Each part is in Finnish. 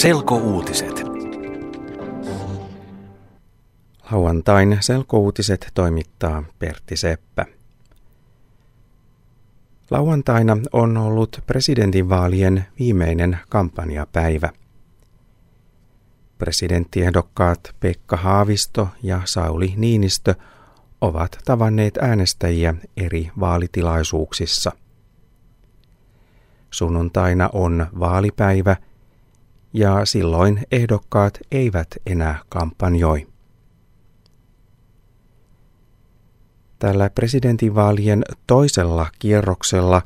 Selkouutiset. Lauantain selkouutiset toimittaa Pertti Seppä. Lauantaina on ollut presidentinvaalien viimeinen kampanjapäivä. Presidenttiehdokkaat Pekka Haavisto ja Sauli Niinistö ovat tavanneet äänestäjiä eri vaalitilaisuuksissa. Sunnuntaina on vaalipäivä ja silloin ehdokkaat eivät enää kampanjoi. Tällä presidentinvaalien toisella kierroksella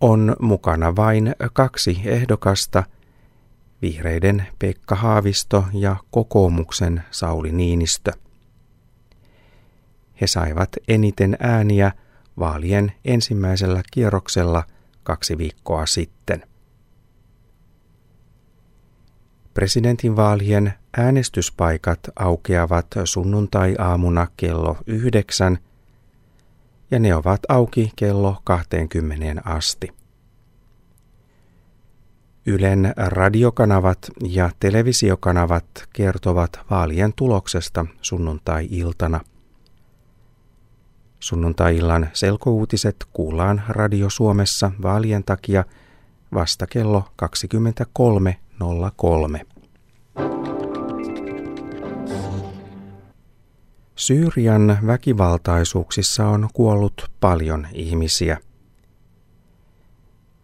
on mukana vain kaksi ehdokasta, vihreiden Pekka Haavisto ja kokoomuksen Sauli Niinistö. He saivat eniten ääniä vaalien ensimmäisellä kierroksella kaksi viikkoa sitten. Presidentinvaalien äänestyspaikat aukeavat sunnuntai-aamuna kello yhdeksän ja ne ovat auki kello 20 asti. Ylen radiokanavat ja televisiokanavat kertovat vaalien tuloksesta sunnuntai-iltana. Sunnuntai-illan selkouutiset kuullaan Radio Suomessa vaalien takia vasta kello 23.03. Syyrian väkivaltaisuuksissa on kuollut paljon ihmisiä.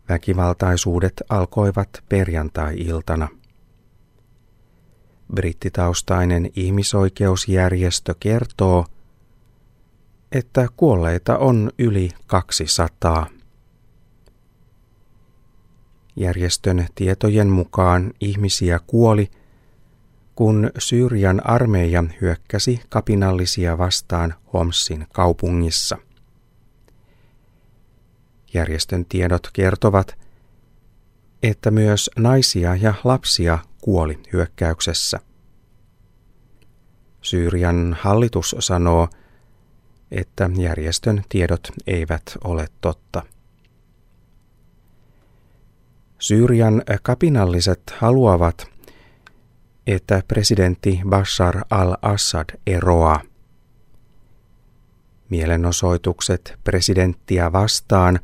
Väkivaltaisuudet alkoivat perjantai-iltana. Brittitaustainen ihmisoikeusjärjestö kertoo, että kuolleita on yli 200. Järjestön tietojen mukaan ihmisiä kuoli – kun Syyrian armeija hyökkäsi kapinallisia vastaan Homsin kaupungissa. Järjestön tiedot kertovat, että myös naisia ja lapsia kuoli hyökkäyksessä. Syyrian hallitus sanoo, että järjestön tiedot eivät ole totta. Syyrian kapinalliset haluavat, että presidentti Bashar al-Assad eroaa. Mielenosoitukset presidenttiä vastaan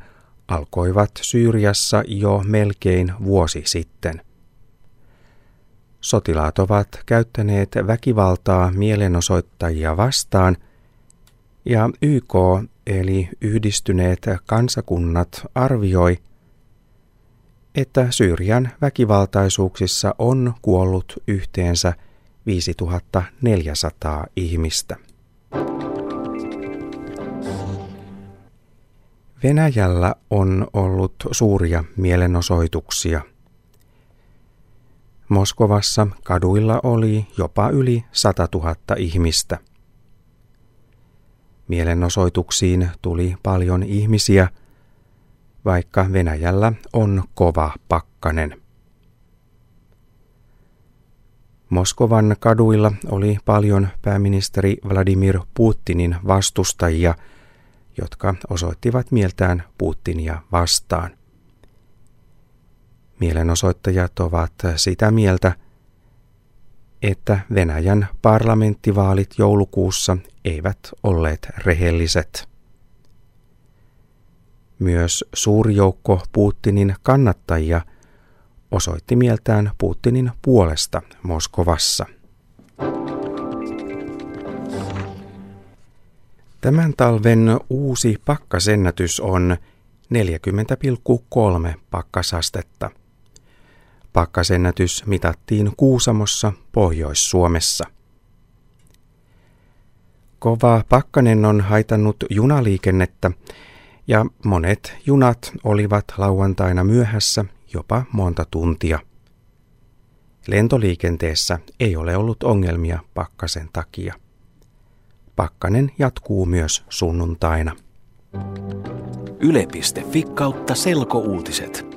alkoivat Syyriassa jo melkein vuosi sitten. Sotilaat ovat käyttäneet väkivaltaa mielenosoittajia vastaan ja YK eli yhdistyneet kansakunnat arvioi, että Syyrian väkivaltaisuuksissa on kuollut yhteensä 5400 ihmistä. Venäjällä on ollut suuria mielenosoituksia. Moskovassa kaduilla oli jopa yli 100 000 ihmistä. Mielenosoituksiin tuli paljon ihmisiä – vaikka Venäjällä on kova pakkanen. Moskovan kaduilla oli paljon pääministeri Vladimir Putinin vastustajia, jotka osoittivat mieltään Putinia vastaan. Mielenosoittajat ovat sitä mieltä, että Venäjän parlamenttivaalit joulukuussa eivät olleet rehelliset. Myös suuri joukko Putinin kannattajia osoitti mieltään Putinin puolesta Moskovassa. Tämän talven uusi pakkasennätys on 40,3 pakkasastetta. Pakkasennätys mitattiin Kuusamossa, Pohjois-Suomessa. Kova pakkanen on haitannut junaliikennettä ja monet junat olivat lauantaina myöhässä jopa monta tuntia. Lentoliikenteessä ei ole ollut ongelmia pakkasen takia. Pakkanen jatkuu myös sunnuntaina. Yle.fi kautta selkouutiset.